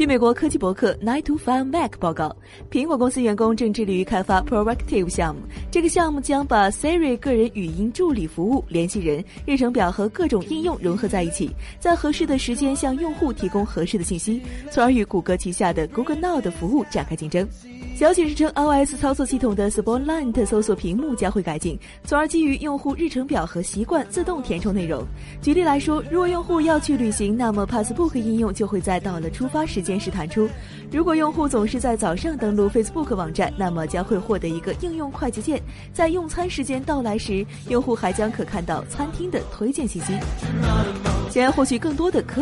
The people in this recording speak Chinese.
据美国科技博客 Nine to Five Mac 报告，苹果公司员工正致力于开发 Proactive 项目。这个项目将把 Siri 个人语音助理服务、联系人、日程表和各种应用融合在一起，在合适的时间向用户提供合适的信息，从而与谷歌旗下的 Google Now 的服务展开竞争。消息人士称，iOS 操作系统的 Spotlight 搜索屏幕将会改进，从而基于用户日程表和习惯自动填充内容。举例来说，如果用户要去旅行，那么 Passbook 应用就会在到了出发时间电视弹出；如果用户总是在早上登录 Facebook 网站，那么将会获得一个应用快捷键，在用餐时间到来时，用户还将可看到餐厅的推荐信息。想要获取更多的科。